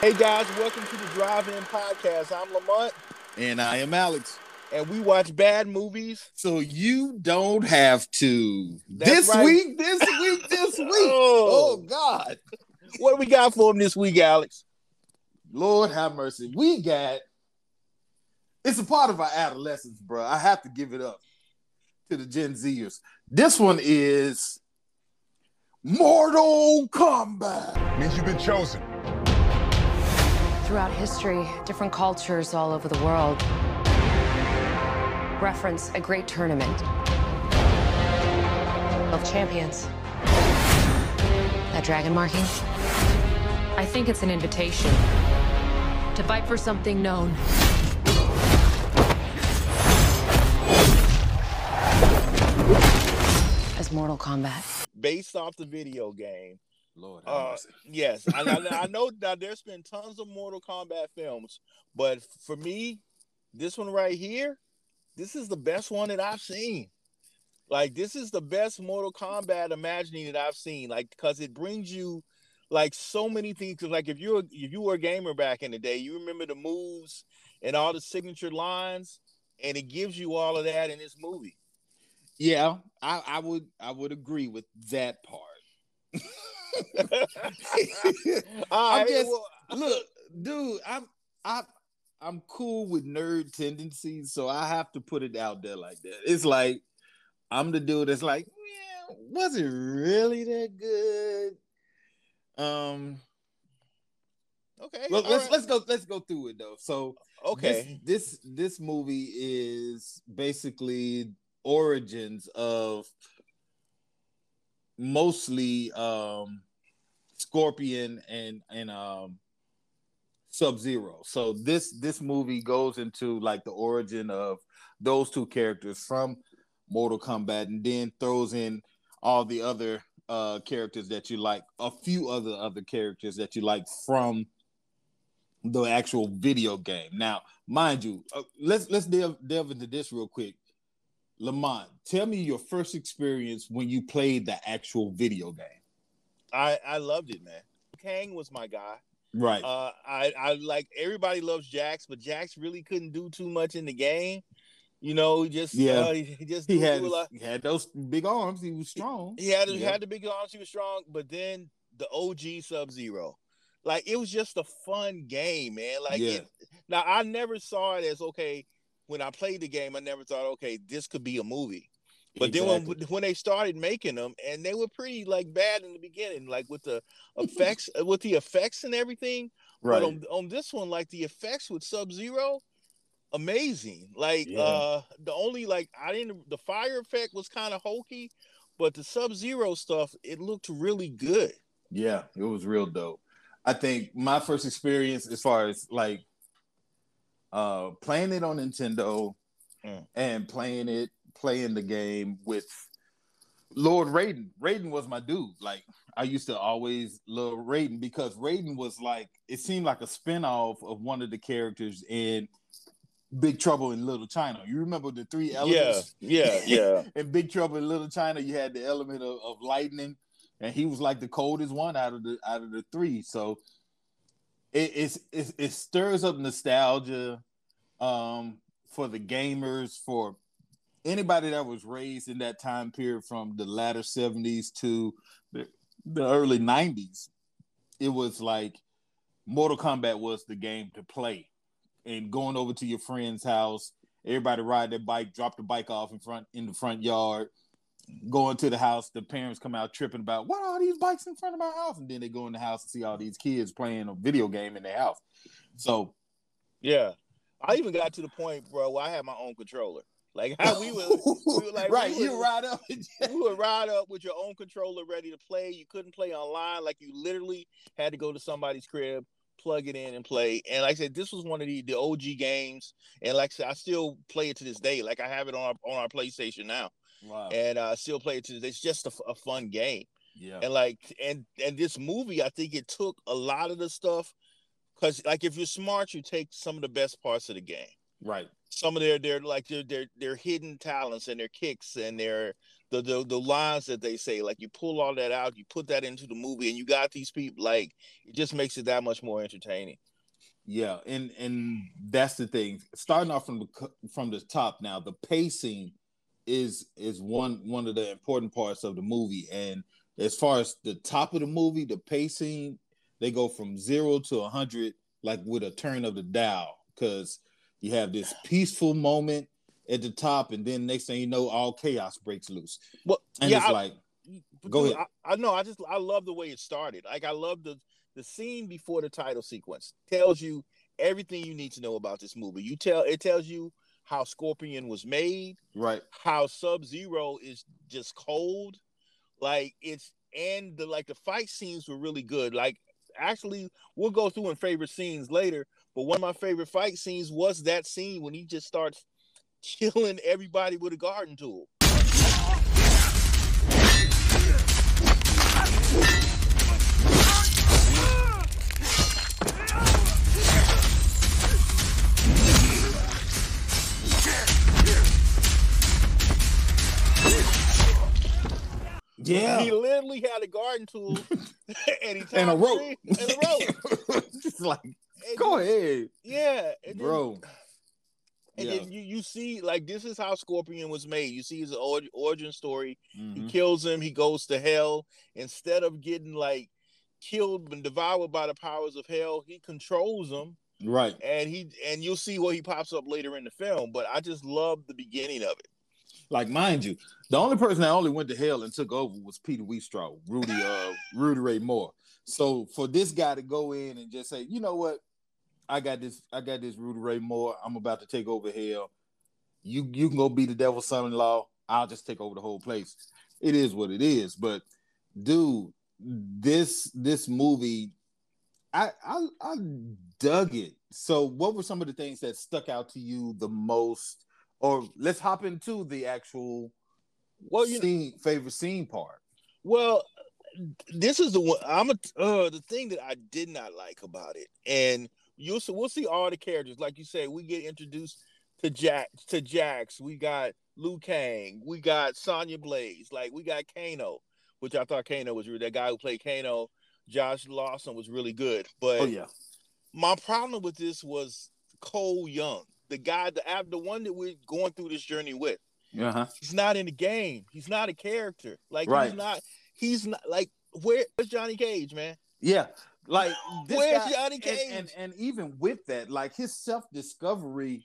Hey guys, welcome to the Drive In Podcast. I'm Lamont. And I am Alex. And we watch bad movies. So you don't have to. That's this right. week, this week, this week. Oh. oh God. What do we got for them this week, Alex? Lord have mercy. We got it's a part of our adolescence, bro. I have to give it up to the Gen Zers. This one is Mortal Kombat. Means you've been chosen. Throughout history, different cultures all over the world reference a great tournament of champions. That dragon marking? I think it's an invitation to fight for something known. As Mortal Kombat. Based off the video game. Lord Uh, yes, I, I, I know that there's been tons of Mortal Kombat films, but for me, this one right here, this is the best one that I've seen. Like this is the best Mortal Kombat imagining that I've seen. Like because it brings you like so many things. 'Cause, like if you're if you were a gamer back in the day, you remember the moves and all the signature lines, and it gives you all of that in this movie. Yeah, I, I would I would agree with that part. I'm just look, dude. I'm I I'm cool with nerd tendencies, so I have to put it out there like that. It's like I'm the dude that's like, yeah, was it really that good? Um, okay. let's right, let's go let's go through it though. So okay. this, this this movie is basically origins of mostly um Scorpion and and um Sub Zero. So this this movie goes into like the origin of those two characters from Mortal Kombat, and then throws in all the other uh characters that you like, a few other other characters that you like from the actual video game. Now, mind you, uh, let's let's delve, delve into this real quick. Lamont, tell me your first experience when you played the actual video game. I I loved it, man. Kang was my guy. Right. Uh, I I like everybody loves Jax, but Jax really couldn't do too much in the game. You know, he just Yeah. uh, he, just he had he had those big arms. He was strong. He had he had the big arms. He was strong, but then the OG Sub Zero, like it was just a fun game, man. Like Yeah. it, now, I never saw it as okay. When I played the game, I never thought, okay, this could be a movie. But then when when they started making them, and they were pretty like bad in the beginning, like with the effects, with the effects and everything. right. But on, on this one, like the effects with Sub Zero, amazing. Like Yeah. uh the only like I didn't the fire effect was kind of hokey, but the Sub Zero stuff, it looked really good. Yeah, it was real dope. I think my first experience as far as like uh playing it on Nintendo Mm. and playing it, playing the game with Lord Raiden. Raiden was my dude. Like I used to always love Raiden because Raiden was like it seemed like a spin-off of one of the characters in Big Trouble in Little China. You remember the three elements? yeah, yeah. in Big Trouble in Little China, you had the element of, of lightning, and he was like the coldest one out of the out of the three. So it it, it stirs up nostalgia um, for the gamers, for anybody that was raised in that time period from the latter seventies to the, the early nineties. It was like Mortal Kombat was the game to play, and going over to your friend's house everybody ride their bike, drop the bike off in front in the front yard, go to the house. The parents come out tripping about what are these bikes in front of my house, and then they go in the house and see all these kids playing a video game in their house. So Yeah. I even got to the point, bro, where I had my own controller. Like how we would, we were like, right, we you ride up. you would ride up with your own controller ready to play. You couldn't play online. Like you literally had to go to somebody's crib, plug it in and play. And like I said, this was one of the, the OG games. And like I said, I still play it to this day. Like I have it on our, on our PlayStation now. wow. And uh, I still play it to this day. It's just a fun game. Yeah. And like and and this movie, I think it took a lot of the stuff because like if you're smart, you take some of the best parts of the game Right. some of their their like their their their hidden talents and their kicks and their the, the the lines that they say. Like you pull all that out, you put that into the movie, and you got these people. Like it just makes it that much more entertaining. Yeah, and and that's the thing. Starting off from the from the top now, the pacing is is one one of the important parts of the movie. And as far as the top of the movie, the pacing, they go from zero to a hundred like with a turn of the dial because you have this peaceful moment at the top, and then next thing you know, all chaos breaks loose. Well, and yeah, it's I, like, go dude, ahead. I, I know. I just I love the way it started. Like I love the the scene before the title sequence tells you everything you need to know about this movie. You tell it tells you how Scorpion was made, right? How Sub Zero is just cold, like it's and the like the fight scenes were really good. Like actually, we'll go through in favorite scenes later. But one of my favorite fight scenes was that scene when he just starts killing everybody with a garden tool. Yeah, he literally had a garden tool and he and a rope, and a rope. Just like, and go just, ahead, yeah, bro. Then, and yeah. then you, you see, like, this is how Scorpion was made. You see his origin story. Mm-hmm. He kills him, he goes to hell. Instead of getting, like, killed and devoured by the powers of hell, he controls them. Right. And he and you'll see where he pops up later in the film. But I just love the beginning of it. Like, mind you, the only person that only went to hell and took over was Petey Wheatstraw, Rudy, uh, Rudy Ray Moore. So for this guy to go in and just say, you know what, I got this, I got this Rudy Ray Moore. I'm about to take over hell. You you can go be the devil's son-in-law. I'll just take over the whole place. It is what it is. But dude, this this movie, I I, I dug it. So what were some of the things that stuck out to you the most? Or let's hop into the actual well, you scene, know, favorite scene part. Well, this is the one I'm a uh, the thing that I did not like about it, and you'll see, we'll see all the characters. Like you say, we get introduced to Jack to Jax. We got Liu Kang. We got Sonya Blaze. Like we got Kano, which I thought Kano was really that guy who played Kano. Josh Lawson was really good, but oh yeah, my problem with this was Cole Young, the guy, the the one that we're going through this journey with. Uh-huh. He's not in the game. He's not a character. Like right. he's not. He's not like where's Johnny Cage, man? Yeah, like where's guy, Johnny Cage? And, and, and even with that, like his self discovery,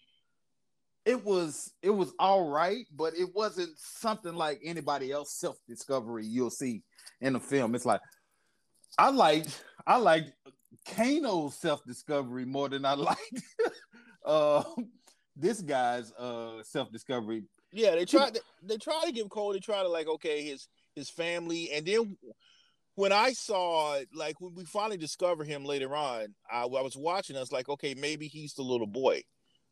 it was it was all right, but it wasn't something like anybody else self discovery you'll see in the film. It's like I liked I liked Kano's self discovery more than I liked uh this guy's uh self discovery. Yeah, they tried to, they try to give Cole. They try to like okay his his family, and then when I saw like when we finally discover him later on, I, I was watching. I was like, okay, maybe he's the little boy,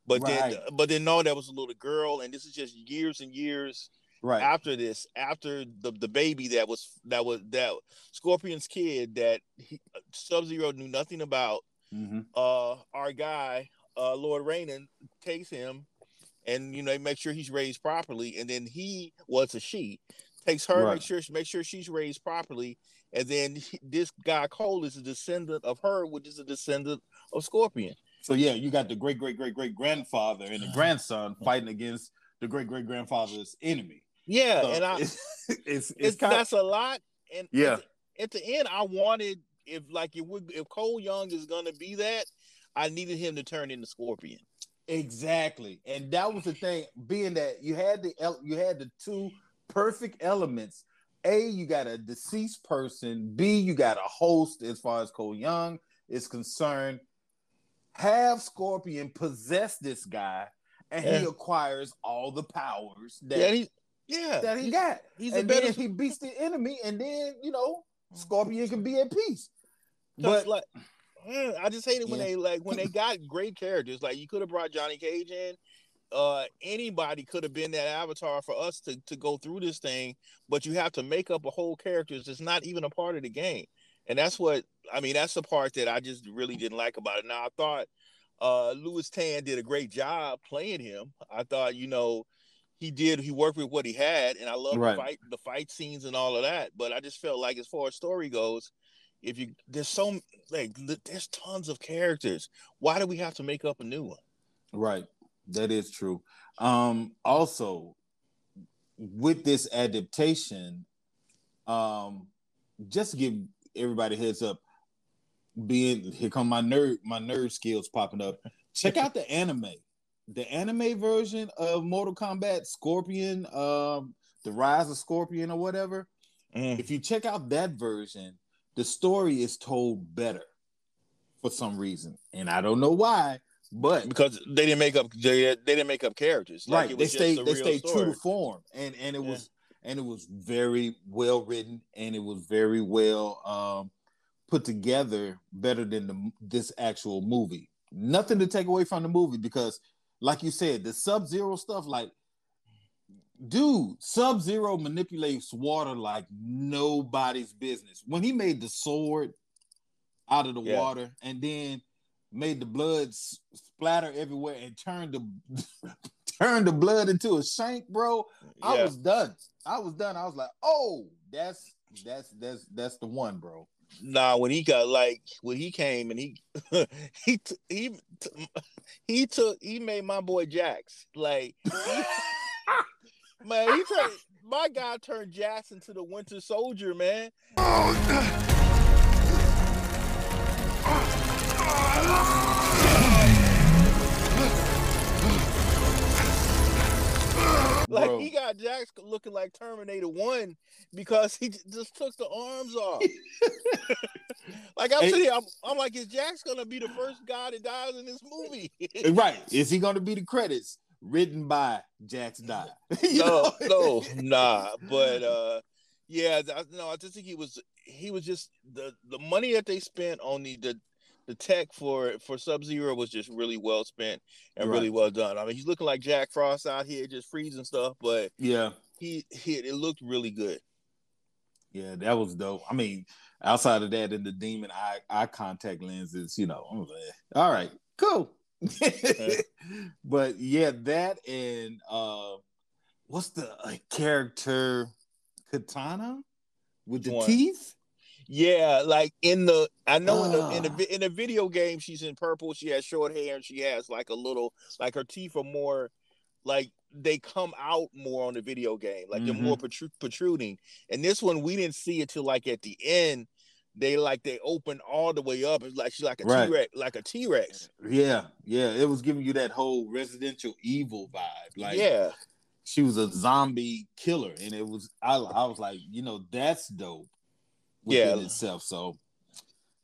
but right. then but then no, that was a little girl, and this is just years and years right after this, after the the baby that was that was that Scorpion's kid that Sub Zero knew nothing about. Mm-hmm. Uh, our guy, uh, Lord Raiden, takes him, and you know make sure he's raised properly, and then he was well, a she takes her, right. make sure make sure she's raised properly, and then he, this guy Cole is a descendant of her, which is a descendant of Scorpion. So yeah, you got the great great great great grandfather and the grandson fighting against the great great grandfather's enemy. Yeah, so and I it's it's, it's, it's that's a lot. And yeah, at the, at the end, I wanted if like if we, if Cole Young is gonna be that, I needed him to turn into Scorpion. Exactly, and that was the thing. Being that you had the you had the two perfect elements a, you got a deceased person. B, you got a host as far as Cole Young is concerned. Have Scorpion possess this guy, and yeah. he acquires all the powers that yeah, he, yeah, that he got. He's and a better. Then he beats the enemy, and then you know mm-hmm. Scorpion can be at peace. But like, I just hate it when yeah. they like when they got great characters. Like you could have brought Johnny Cage in, uh, anybody could have been that avatar for us to, to go through this thing, but you have to make up a whole character that's not even a part of the game. And that's what I mean, that's the part that I just really didn't like about it. Now I thought uh Lewis Tan did a great job playing him. I thought, you know, he did he worked with what he had, and I love Right. the fight the fight scenes and all of that. But I just felt like as far as story goes, if you there's so like there's tons of characters. Why do we have to make up a new one? Right. That is true. Um, also, with this adaptation, um, just to give everybody a heads up, being here come my nerd, my nerd skills popping up. Check out the anime. The anime version of Mortal Kombat Scorpion, um, the Rise of Scorpion or whatever. If you check out that version, the story is told better for some reason. And I don't know why, but Because they didn't make up they, they didn't make up characters. Like, right it they stayed the they stayed true to form and and it Yeah. was and it was very well written and it was very well um put together better than the this actual movie nothing to take away from the movie because like you said the sub zero stuff like dude sub zero manipulates water like nobody's business when he made the sword out of the Yeah. water and then made the blood s- splatter everywhere and turned the turned the blood into a shank, bro. I Yeah. was done. I was done. I was like, oh, that's that's that's that's the one, bro. Nah, when he got like when he came and he he t- he t- he took he made my boy Jax like he- man he turned my guy turned Jax into the Winter Soldier man. Oh, Like Bro. he got Jax looking like Terminator One because he just took the arms off. like I'm sitting I'm, I'm like, is Jax gonna be the first guy that dies in this movie? right. Is he gonna be the credits written by Jax Dye? You no, know? no, nah. But uh, yeah, I, no, I just think he was he was just the the money that they spent on the the, the tech for for Sub Zero was just really well spent and really well done. I mean, he's looking like Jack Frost out here just freezing stuff, but Yeah. he, he it looked really good. Yeah, that was dope. I mean, outside of that, and the demon eye eye contact lenses, you know, like, all right, cool. but yeah, that and uh what's the uh, character Katana with the one? teeth? Yeah, like in the I know in the in the Ah. in the video game she's in purple. She has short hair and she has like a little like her teeth are more like they come out more on the video game, like they're Mhm. more protru- protruding. And this one we didn't see it till like at the end. They like they open all the way up. It's like she's like a Right. rex like a T Rex. Yeah, yeah. It was giving you that whole residential evil vibe. Like yeah, she was a zombie killer, and it was I, I was like, you know, that's dope within Yeah. itself. So,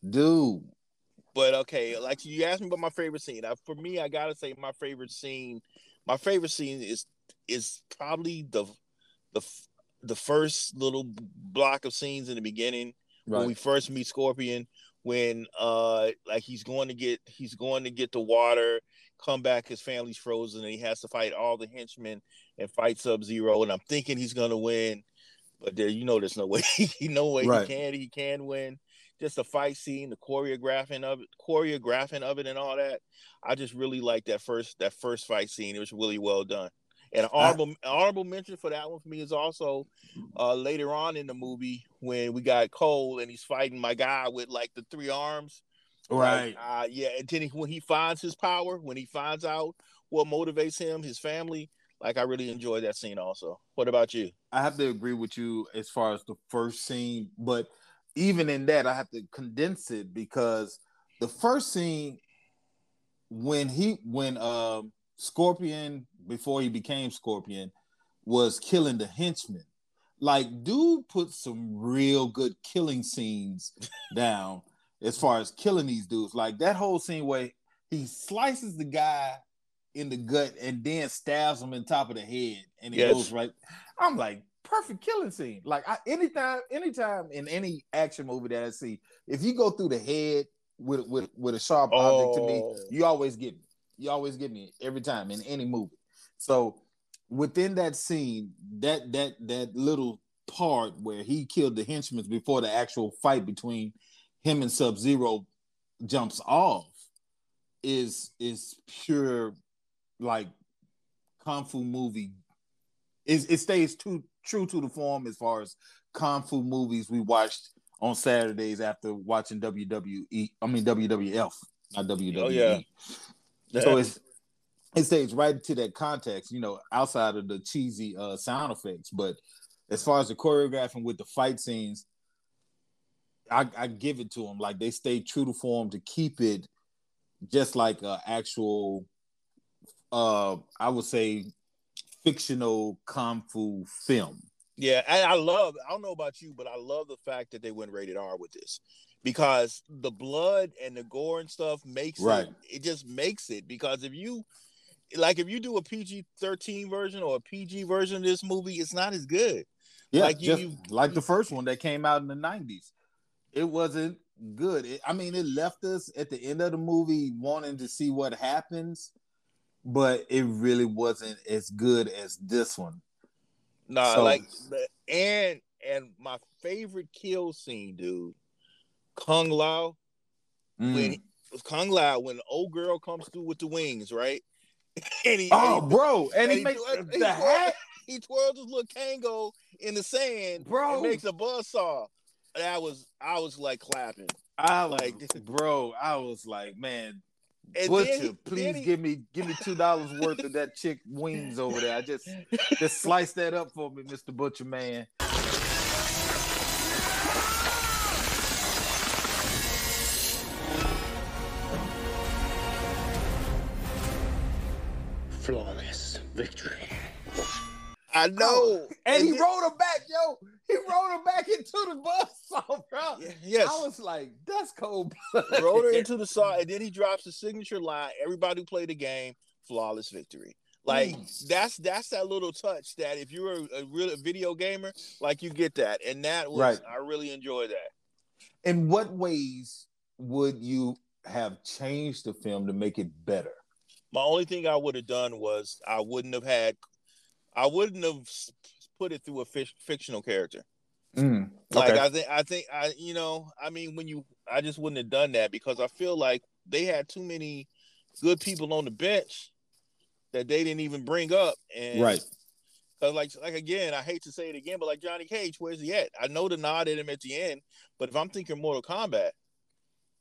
dude, but okay, like you asked me about my favorite scene. I, for me, I gotta say my favorite scene. My favorite scene is is probably the the the first little block of scenes in the beginning when we first meet Scorpion. When uh like he's going to get he's going to get the water, come back, his family's frozen, and he has to fight all the henchmen and fight Sub Zero. And I'm thinking he's gonna win, but there you know there's no way no way Right. he can he can win just the fight scene, the choreographing of it, choreographing of it, and all that. I just really like that first that first fight scene. It was really well done. And an honorable honorable mention for that one for me is also uh, later on in the movie when we got Cole and he's fighting my guy with like the three arms. right. Like, uh, yeah, and then he, when he finds his power, when he finds out what motivates him, his family, like I really enjoyed that scene also. What about you? I have to agree with you as far as the first scene, but even in that, I have to condense it because the first scene when he when um Scorpion before he became Scorpion was killing the henchmen. Like, dude put some real good killing scenes down as far as killing these dudes. Like that whole scene where he slices the guy in the gut and then stabs him in top of the head and it Yes. goes right. I'm like, perfect killing scene. Like I, anytime, anytime in any action movie that I see, if you go through the head with with with a sharp object to me, Oh. you always get me. You always get me every time in any movie. So within that scene, that that that little part where he killed the henchmen before the actual fight between him and Sub Zero jumps off is is pure like kung fu movie it, it stays too true to the form as far as kung fu movies we watched on Saturdays after watching WWE. I mean WWF, not WWE. Oh, yeah. So it's it stays right into that context, you know, outside of the cheesy uh, sound effects. But as far as the choreographing with the fight scenes, I, I give it to them. Like they stay true to form to keep it just like an actual, uh, I would say, fictional kung fu film. Yeah, and I love. I don't know about you, but I love the fact that they went rated R with this because the blood and the gore and stuff makes Right. it. It just makes it because if you like if you do a PG thirteen version or a PG version of this movie, it's not as good. Yeah, Like, you- just you- like the first one that came out in the '90s. It wasn't good. It, I mean, it left us at the end of the movie wanting to see what happens, but it really wasn't as good as this one. Nah, So- like the, and and my favorite kill scene, dude, Kung Lao Mm. when Kung Lao when the old girl comes through with the wings, right? and he, Oh, and bro, and, and he, he makes twirl- the he hat, he, he twirls his little Kangol in the sand bro. makes a buzz saw. That was I was like clapping. I like- bro, I was like, man, And Butcher, then he- please he- give me give me two dollars worth of that chick wings over there. I just just slice that up for me, Mister Butcher Man. Flawless victory. I know. And he then- rolled her back, yo. He rolled her back into the buzzsaw, bro. Yeah, yes. I was like, that's cold. Rolled her into the saw, and then he drops the signature line. Everybody who played the game, flawless victory. Like Mm. that's that's that little touch that if you're a, a real video gamer, like you get that, and that was Right. I really enjoyed that. In what ways would you have changed the film to make it better? My only thing I would have done was I wouldn't have had, I wouldn't have put it through a fic- fictional character. Mm, Like. I think I think I you know I mean when you I just wouldn't have done that because I feel like they had too many good people on the bench that they didn't even bring up and right. Cause like like again, I hate to say it again, but like Johnny Cage, where's he at? I know the nod at him at the end, but if I'm thinking Mortal Kombat,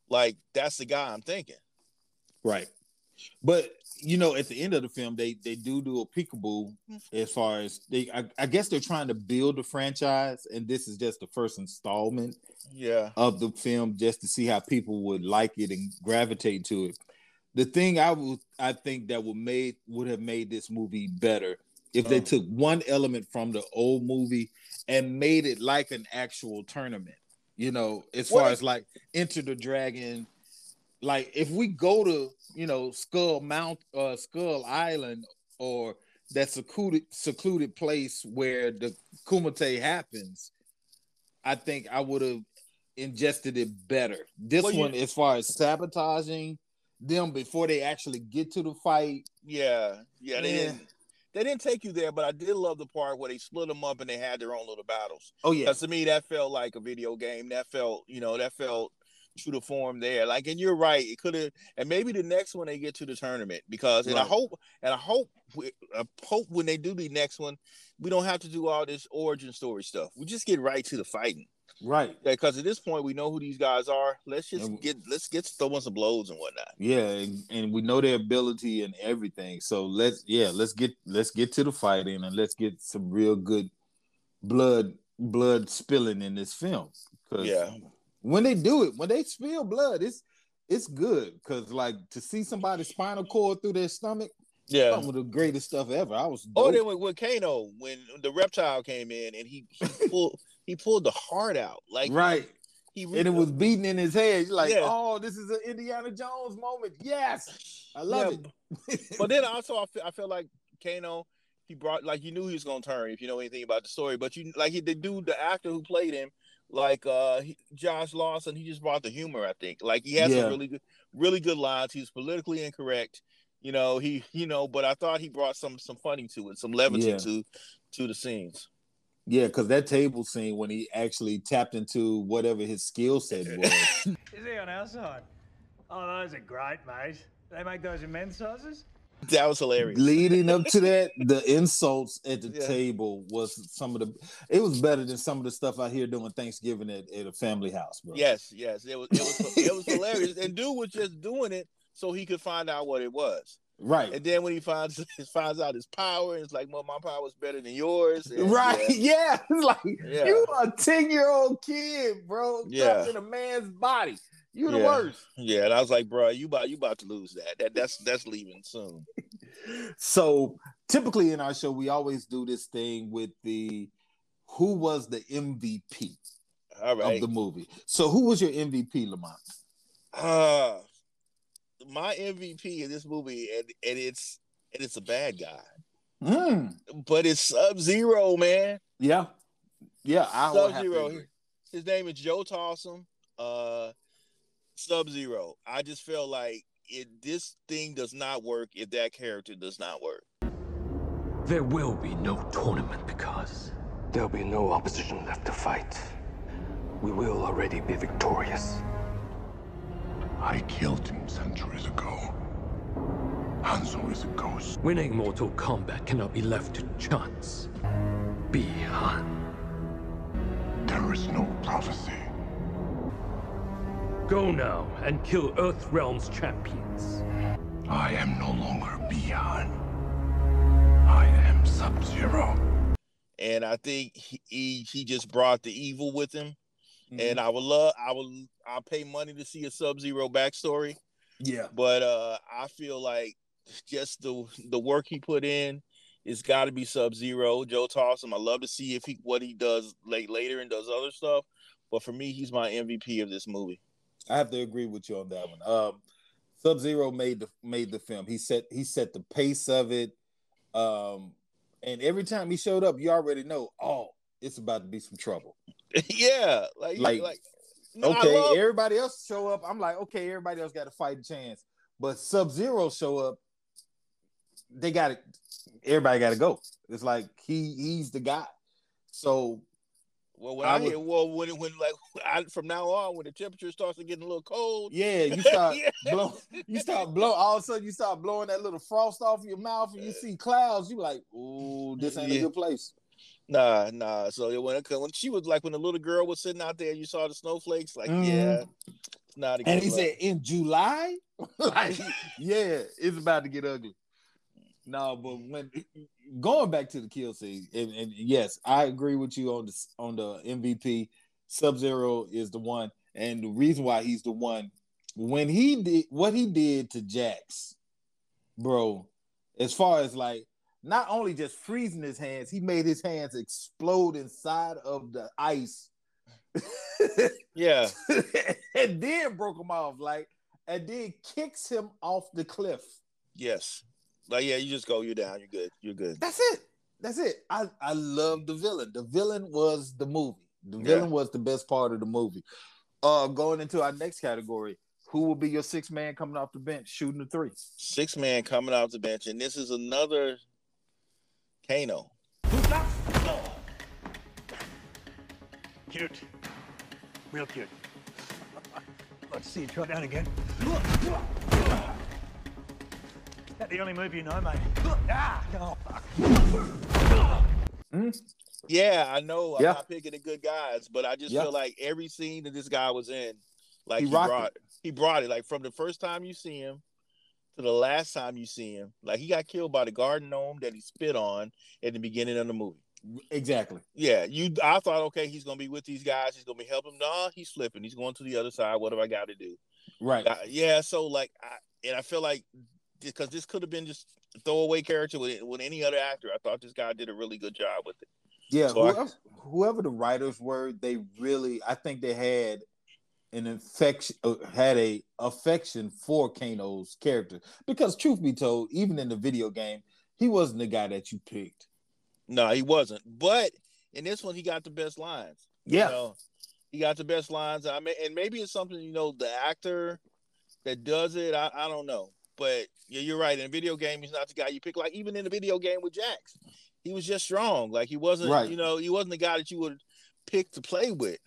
like that's the guy I'm thinking. Right. But you know, at the end of the film, they they do do a peekaboo mm-hmm. as far as they. I, I guess they're trying to build the franchise, and this is just the first installment Yeah. of the film, just to see how people would like it and gravitate to it. The thing I would, I think that would made would have made this movie better if they Oh. took one element from the old movie and made it like an actual tournament. You know, as What far if- as like Enter the Dragon, like if we go to you know Skull Mount, uh, Skull Island, or that secluded secluded place where the Kumite happens, I think I would have ingested it better. This Well, one, as far as sabotaging them before they actually get to the fight, Yeah. Yeah. They Yeah. didn't they didn't take you there, but I did love the part where they split them up and they had their own little battles. oh yeah, Because to me, that felt like a video game. That felt, you know, that felt true to form there. Like, and you're right. It could have, and maybe the next one they get to the tournament because, and I hope, and I hope, I hope when they do the next one, we don't have to do all this origin story stuff. We just get right to the fighting. right. Because at this point, we know who these guys are. Let's just And- get, let's get throwing some blows and whatnot. Yeah, and, and we know their ability and everything. So let's yeah, let's get let's get to the fighting and let's get some real good blood blood spilling in this film. 'Cause Yeah. When they do it, when they spill blood, it's it's good because like to see somebody's spinal cord through their stomach, Yeah. some of the greatest stuff ever. I was Oh, then with, with Kano, when the reptile came in and he, he pulled he pulled the heart out, like right, he and it was beating in his head. You're like, Yeah. oh, this is an Indiana Jones moment. Yes, I love Yeah, it. but then also I feel, I feel like Kano, he brought like you knew he was gonna turn if you know anything about the story. But you like he the dude, the actor who played him, like uh he, Josh Lawson, he just brought the humor. I think like he has Yeah. some really good, really good lines. He was politically incorrect, you know. He you know, but I thought he brought some some funny to it, some levity Yeah. to to the scenes. Yeah, because that table scene when he actually tapped into whatever his skill set was. Is he on our side? Oh, those are great, mate. They make those in men's sizes? That was hilarious. Leading up to that, the insults at the Yeah. table was some of the. It was better than some of the stuff I hear doing Thanksgiving at, at a family house, bro. Yes, yes, it was it was it was hilarious, and dude was just doing it so he could find out what it was. right, And then when he finds finds out his power, and it's like, well, my power is better than yours. And right, Yeah, yeah. Like Yeah. you a ten year old kid, bro, Yeah. in a man's body. You the Yeah. worst. yeah. And I was like, bro, you about you about to lose that. That that's that's leaving soon. So typically in our show, we always do this thing with the who was the MVP right. of the movie. So who was your MVP, Lamont? Uh my MVP in this movie, and, and it's and it's a bad guy, Mm, but it's Sub Zero, man. yeah, yeah. I Sub-Zero. agree. His name is Joe Taslim. Uh, Sub Zero. I just feel like it. This thing does not work if that character does not work. There will be no tournament because there'll be no opposition left to fight. We will already be victorious. I killed him centuries ago. Hanzo is a ghost. Winning Mortal Kombat cannot be left to chance. Bi-Han. There is no prophecy. Go now and kill Earthrealm's champions. I am no longer Bi-Han. I am Sub-Zero. And I think he he, he just brought the evil with him. Mm-hmm. And I would love. I would. I'll pay money to see a Sub Zero backstory. Yeah, But uh, I feel like just the the work he put in. It's got to be Sub Zero, Joe Taslim. I love to see if he what he does late later and does other stuff. But for me, he's my MVP of this movie. I have to agree with you on that one. Um, Sub Zero made the made the film. He set he set the pace of it. Um, and every time he showed up, you already know, oh, it's about to be some trouble. yeah, like Like, like, no, okay, love- everybody else show up. I'm like, okay, everybody else got a fighting chance. But Sub Zero show up, they got it. Everybody got to go. It's like he he's the guy. So well, when I I, hear well, when when like I, from now on, when the temperature starts to get a little cold, yeah, you start Yeah. blow, you start blow. All of a sudden, you start blowing that little frost off your mouth, and you see clouds. You like, ooh, this ain't Yeah. a good place. Nah, nah. So when it, when she was like when the little girl was sitting out there, you saw the snowflakes. Like, Mhm. yeah, it's not. A good. And he look. said, in July, like, yeah, it's about to get ugly. No, but when going back to the kill scene, and, and yes, I agree with you on the on the MVP. Sub Zero is the one, and the reason why he's the one when he did what he did to Jax, bro. As far as like not only just freezing his hands, he made his hands explode inside of the ice. yeah, and then broke him off, like, and then kicks him off the cliff. yes. Like, yeah, you just go, you're down, you're good, you're good. That's it. That's it. I I love the villain. The villain was the movie. The Yeah. villain was the best part of the movie. Uh, going into our next category, who will be your six man coming off the bench shooting the three? Six man coming off the bench, and this is another Kano. Cute. Real cute. Let's see you try down again. Is that the only move you know, mate? Ah! Oh, fuck. Yeah, I know. I'm Yeah. not picking the good guys, but I just Yeah. feel like every scene that this guy was in, like He he, rocked brought, he brought it. Like from the first time you see him to the last time you see him, like he got killed by the garden gnome that he spit on at the beginning of the movie. Exactly. Yeah, you. I thought, okay, he's gonna be with these guys. He's gonna be helping. No, he's flipping. He's going to the other side. What have I got to do? Right. Uh, yeah, so like, I, and I feel like because this could have been just a throwaway character with with any other actor. I thought this guy did a really good job with it. Yeah. So I- whoever, whoever the writers were, they really, I think they had an infection, uh, had a affection for Kano's character. Because truth be told, even in the video game, he wasn't the guy that you picked. No, he wasn't. But in this one, he got the best lines. Yeah. You know, he got the best lines. I mean, and maybe it's something you know the actor that does it. I, I don't know, but yeah, you're right. In a video game, he's not the guy you pick. Like even in the video game with Jax, he was just strong. Like he wasn't, Right. you know, he wasn't the guy that you would pick to play with.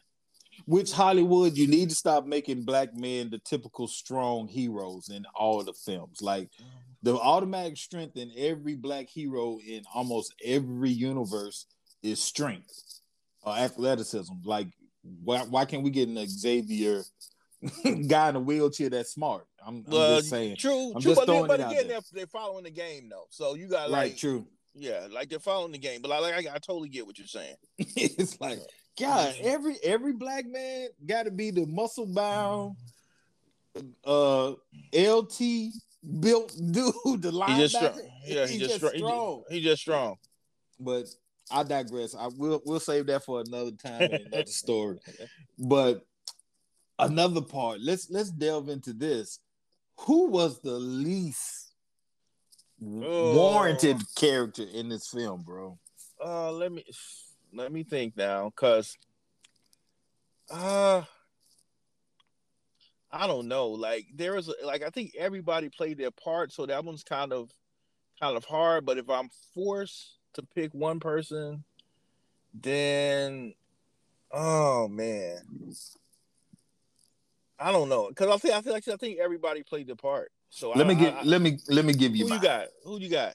Which Hollywood, you need to stop making black men the typical strong heroes in all the films. Like the automatic strength in every black hero in almost every universe is strength or athleticism. Like, why why can't we get an Xavier guy in a wheelchair that's smart? I'm, I'm just saying. true, I'm true, just but, but again, they're, they're following the game though. So you got Right, like, true. yeah, like they're following the game. But like, I, I totally get what you're saying. it's like, God, every every black man got to be the muscle bound, uh, LT built dude, the He just strong. Yeah, he, just, strong. He, just, he just strong. But I digress. I will we'll save that for another time and another story. But another part. Let's let's delve into this. Who was the least Oh. warranted character in this film, bro? Uh, let me let me think now, cause uh I don't know. Like there is a- like I think everybody played their part, so that one's kind of kind of hard. But if I'm forced to pick one person, then oh man, I don't know. Cause I think I feel like I think everybody played the part. So Let I, me get I- let me let me give you who mine. you got? Who you got?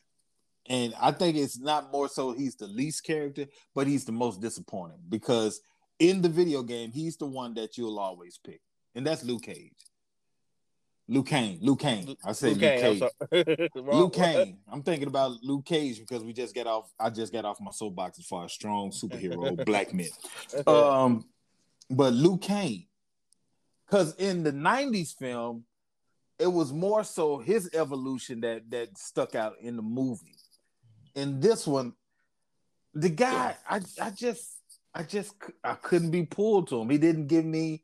And I think it's not more so he's the least character, but he's the most disappointing because in the video game, he's the one that you'll always pick. And that's Luke Cage. Liu Kang. Liu Kang. I say Luke, Luke I'm Cage. Liu Kang. I'm thinking about Luke Cage because we just got off. I just got off my soapbox as far as strong superhero black men. Um, but Liu Kang, because in the '90s film, it was more so his evolution that that stuck out in the movie. In this one, the guy, I I just I just I couldn't be pulled to him. He didn't give me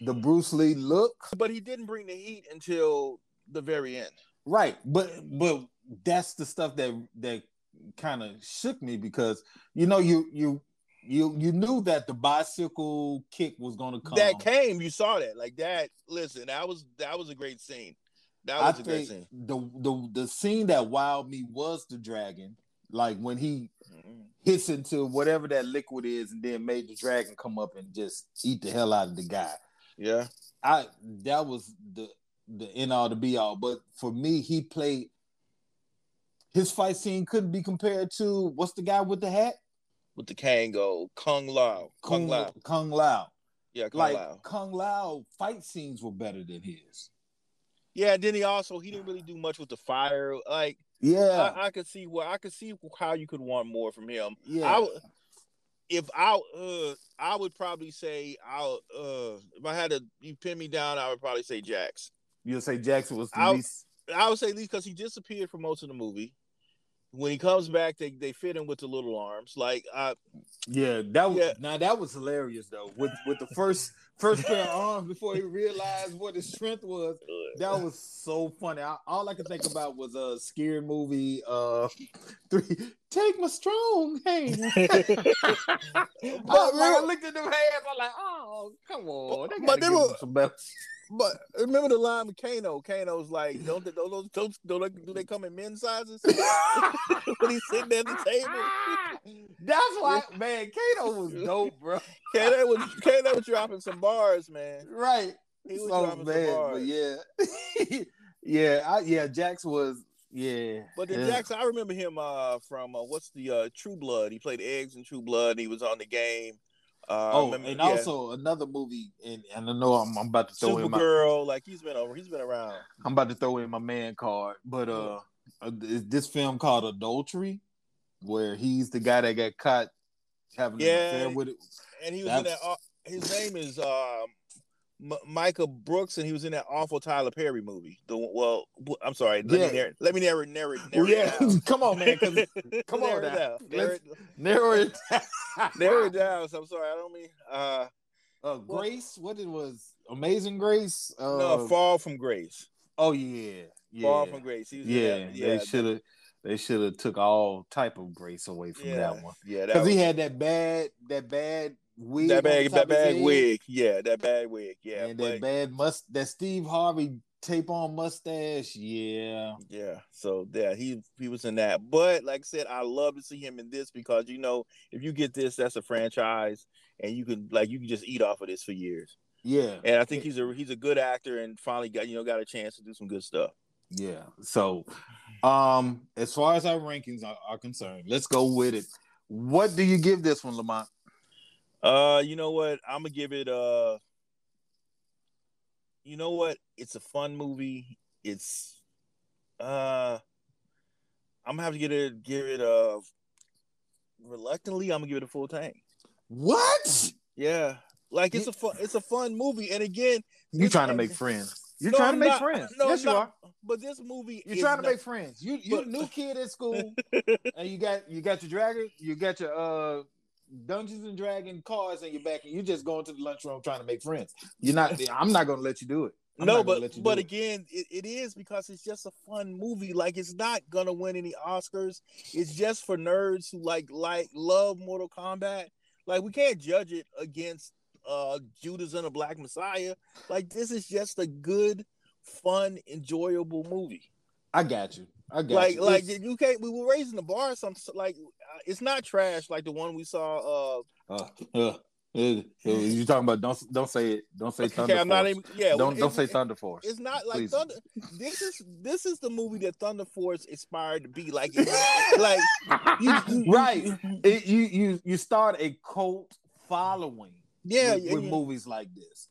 the Bruce Lee look. but he didn't bring the heat until the very end. Right, but but that's the stuff that that kind of shook me because you know you you you you knew that the bicycle kick was going to come. That came, you saw that. Like that. Listen, that was that was a great scene. That I was a great scene. the the the scene that wowed me was the dragon, like when he Mhm. hits into whatever that liquid is, and then made the dragon come up and just eat the hell out of the guy. Yeah. I that was the the end all to be all. But for me, he played his fight scene couldn't be compared to what's the guy with the hat? With the Kangol, Kung Lao. Kung Lao. Kung Lao. Yeah, Kung Like Lao. Kung Lao fight scenes were better than his. Yeah, then he also he didn't really do much with the fire. Like Yeah, I, I could see what I could see how you could want more from him. yeah. I would if I uh I would probably say I'll uh if I had to you pin me down, I would probably say Jax. You'll say Jackson was the I'll- least. I would say least because he disappeared for most of the movie. When he comes back, they, they fit him with the little arms. Like I Yeah, that was Yeah. now that was hilarious though. With with the first first pair of arms before he realized what his strength was. That was so funny. I, all I could think about was a scary movie. Uh, three. Take my strong hand. but when I looked at them hands, I'm like, oh, come on. They But they were- him some better- But remember the line with Kano. Kano's like, don't they, those, those, don't they, do they come in men's sizes? when he's sitting at the table. That's why, man. Kano was dope, bro. Kano was Kano was dropping some bars, man. Right. He was so dropping some man, but bars. yeah, yeah, I, yeah. Jax was, yeah. But then yeah. Jackson, I remember him uh, from uh, what's the uh, True Blood. He played eggs in True Blood. He was on the game. Uh, Oh, remember- and yeah. also another movie, and, and I know I'm, I'm about to throw in my, Supergirl. Like he's been over. He's been around. I'm about to throw in my man card, but uh, uh, is this film called Adultery, where he's the guy that got caught having Yeah. an affair with it. and he was in that. That's- Uh, his name is um, M- Mehcad Brooks, and he was in that awful Tyler Perry movie. The well, I'm sorry. Let Yeah. me narrate. Let me narrate. narrate, narrate yeah, come on, man, come on narrow now. Narrow narrow it. narrow it down. So I'm sorry. I don't mean. Uh, Uh, Grace, what it was, Amazing Grace. Uh, no, Fall from Grace. oh yeah, yeah, Fall from Grace. He was yeah. that- They should have, they should have took all type of grace away from yeah, that one Yeah, because was, he had that bad, that bad wig, that bad, that of his bad head, wig. Yeah, that bad wig. Yeah, and but, that bad must, that Steve Harvey tape on mustache. Yeah, Yeah, so yeah, he he was in that. But like I said, I love to see him in this because you know, if you get this, that's a franchise, and you can like you can just eat off of this for years. yeah. And I think he's a he's a good actor, and finally got you know got a chance to do some good stuff. Yeah. So, um, as far as our rankings are, are concerned, let's go with it. What do you give this one, Lamont? Uh, you know what? I'm gonna give it. Uh, you know what? It's a fun movie. It's. Uh, I'm gonna have to get it. Give it. Uh, reluctantly, I'm gonna give it a full tank. What? Yeah, like it's a fun. It's a fun movie, and again, you're trying to make friends? You're No, trying I'm to make not. friends. No, yes, I'm you not. are. But this movie, You're trying to not- make friends. You you But- new kid at school, and you got you got your dragon, you got your uh Dungeons and Dragon cards in your back, and you're just going to the lunchroom trying to make friends. You're not. I'm not gonna let you do it. I'm no, but but it. again, it, it is because it's just a fun movie. Like it's not gonna win any Oscars. It's just for nerds who like like love Mortal Kombat. Like we can't judge it against uh Judas and the Black Messiah. Like this is just a good, fun, enjoyable movie. I got you. I got Like you. like It's- you can't. We were raising the bar. Some like it's not trash like the one we saw. Uh, uh, uh, uh, you talking about? Don't don't say it. Don't say Thunder okay, I'm not even. Yeah, don't it- don't say Thunder Force. It's not like Please. Thunder. This is this is the movie that Thunder Force aspired to be. Like, like you, you- right. you- It, you you you start a cult following. yeah, with, yeah, with yeah. movies like this.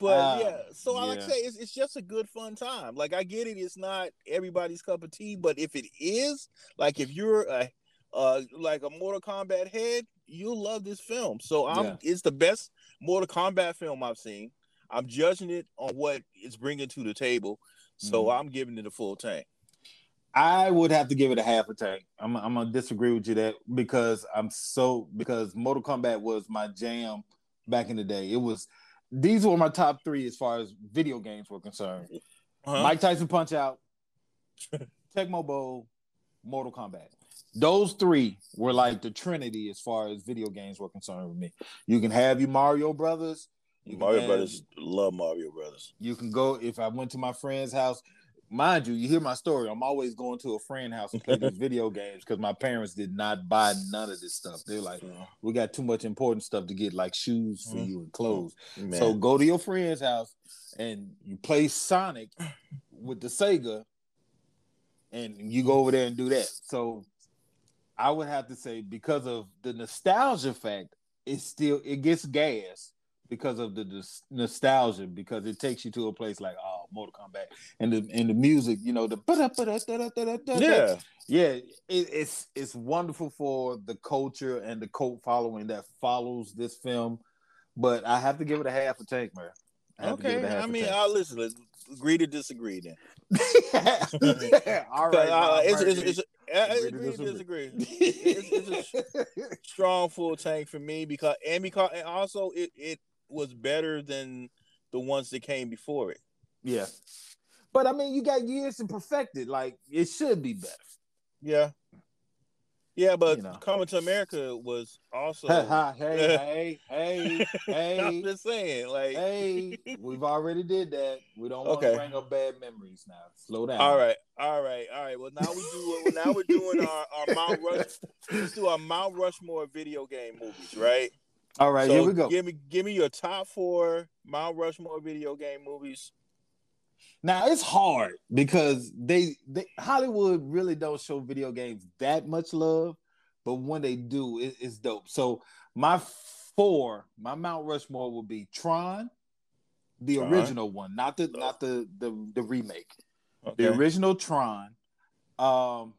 but Ah, yeah. So I like to say it's, it's just a good fun time. Like I get it, it's not everybody's cup of tea, but if it is, like if you're a uh like a Mortal Kombat head, you'll love this film. So I'm Yeah. it's the best Mortal Kombat film I've seen. I'm judging it on what it's bringing to the table. So Mhm. I'm giving it a full tank. I would have to give it a half a tank. I'm, I'm gonna disagree with you that because I'm so because Mortal Kombat was my jam back in the day. It was these were my top three as far as video games were concerned. Uh-huh. Mike Tyson Punch Out, Tecmo Bowl, Mortal Kombat. Those three were like the trinity as far as video games were concerned with me. You can have your Mario Brothers. You Mario have- Brothers love Mario Brothers. You can go if I went to my friend's house. Mind you, you hear my story. I'm always going to a friend's house and play these video games because my parents did not buy none of this stuff. They're like, we got too much important stuff to get, like shoes for Mhm. you and clothes. Man. So go to your friend's house and you play Sonic with the Sega, and you go over there and do that. So I would have to say because of the nostalgia fact, it still it gets gas because of the, nos- nostalgia because it takes you to a place like oh Mortal Kombat and the and the music you know the yeah, yeah it, it's it's wonderful for the culture and the cult following that follows this film but I have to give it a half a tank man I have to give okay. it a half I mean. I'll listen. Let's agree to disagree then. all right uh, it's, it's, it's, I Agree agree disagree. disagree. It's- it's Strong full tank for me because and because and also it it was better than the ones that came before it. yeah but I mean you got years to perfect it like it should be better Yeah. Yeah, but You know. coming to America was also. hey, hey, hey, hey. I'm just saying, like, hey. We've already did that. We don't want Okay. to bring up bad memories now. Slow down. all right, all right, all right. Well, now we do. Now we're doing our, our Mount Rush. Let's do our Mount Rushmore video game movies, right? All right, So here we go. Give me, give me your top four Mount Rushmore video game movies. Now it's hard because they, they Hollywood really don't show video games that much love, but when they do, it, it's dope. So my four, my Mount Rushmore will be Tron, the Tron. original one, not the not the the, the remake. Okay. the original Tron, um,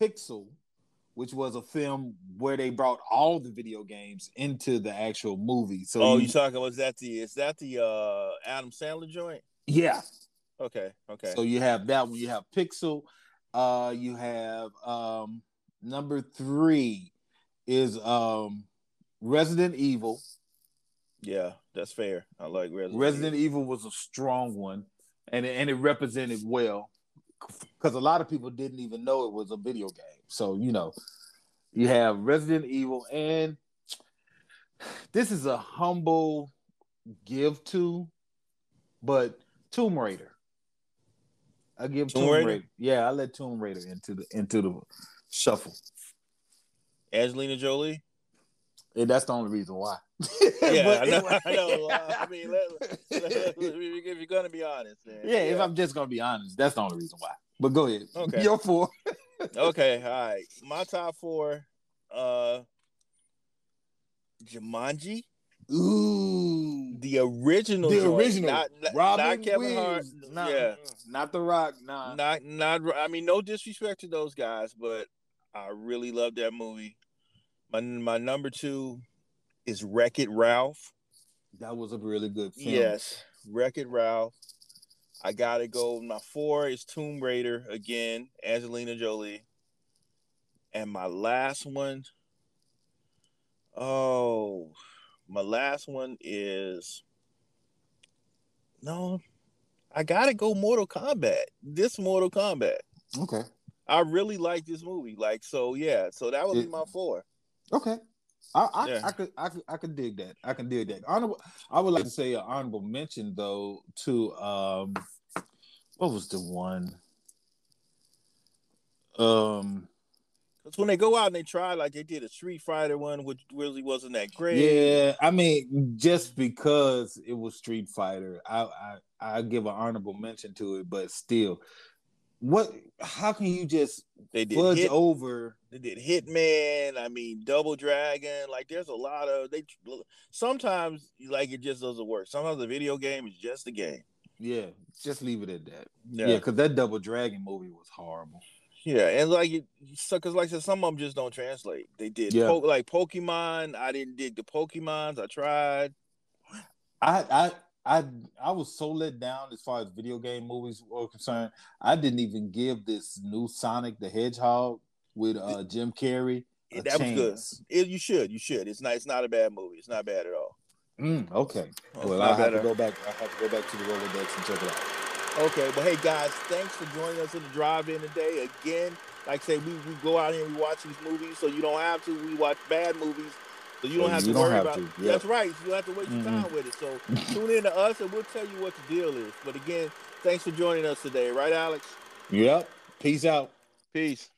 Pixel, which was a film where they brought all the video games into the actual movie. So oh, you- talking? Was that the? Is that the uh Adam Sandler joint? yeah. Okay, okay. So you have that one. You have Pixel. Uh, you have um, number three is um, Resident Evil. yeah, that's fair. I like Resident. Resident Evil was a strong one, and it, and it represented well because a lot of people didn't even know it was a video game. So you know, you have Resident Evil, and this is a humble give to, but Tomb Raider. I give Tomb Tomb, Raider? Raider. Yeah, I let Tomb Raider into the into the shuffle. Angelina Jolie. And that's the only reason why. Yeah, I know. I, know. I mean, let, let- if you're gonna be honest, man. yeah, if I'm just gonna be honest, that's the only reason why. But go ahead. Okay. Your four. okay, all right. My top four, uh, Jumanji, Ooh. the original, The joint, original. not, not, Robin not Kevin Hart, Williams. Not, yeah, not The Rock. Nah. not not. I mean, no disrespect to those guys, but I really love that movie. My my number two is Wreck It Ralph. That was a really good film. Yes, Wreck It Ralph. I gotta go. My four is Tomb Raider again, Angelina Jolie. And my last one, oh, my last one is no, I gotta go Mortal Kombat. This Mortal Kombat. Okay. I really like this movie. Like, so yeah, so that would be my four. Okay. I I, Yeah. I could I could I could dig that. I can dig that. Honorable I would like to say an honorable mention though to um what was the one? Um Because when they go out and they try, like they did a Street Fighter one, which really wasn't that great. yeah, I mean just because it was Street Fighter, I I I give an honorable mention to it, but still what how can you just They did fudge hit, over They did Hitman. I mean, Double Dragon. Like, there's a lot of they. Sometimes, like, it just doesn't work. Sometimes the video game is just a game. yeah, just leave it at that. Yeah, Yeah, yeah, because that Double Dragon movie was horrible. And like, because like I said, some of them just don't translate. They did, Yeah. po- like Pokemon. I didn't dig the Pokemons. I tried. I I I I was so let down as far as video game movies were concerned. I didn't even give this new Sonic the Hedgehog with uh Jim Carrey a that was good. It, you should, you should. It's not. It's not a bad movie. It's not bad at all. Mm, okay. It's well, I have to go back. I have to go back to the Rolodex and check it out. Okay, but hey guys, thanks for joining us in the drive-in today. Again, like I say, we, we go out here and we watch these movies, so you don't have to. We watch bad movies, so you don't have you to don't worry have about. to. That's right. So you don't have to waste your Mhm. time with it. So tune in to us, and we'll tell you what the deal is. But again, thanks for joining us today, right, Alex? Yep. Peace out. Peace.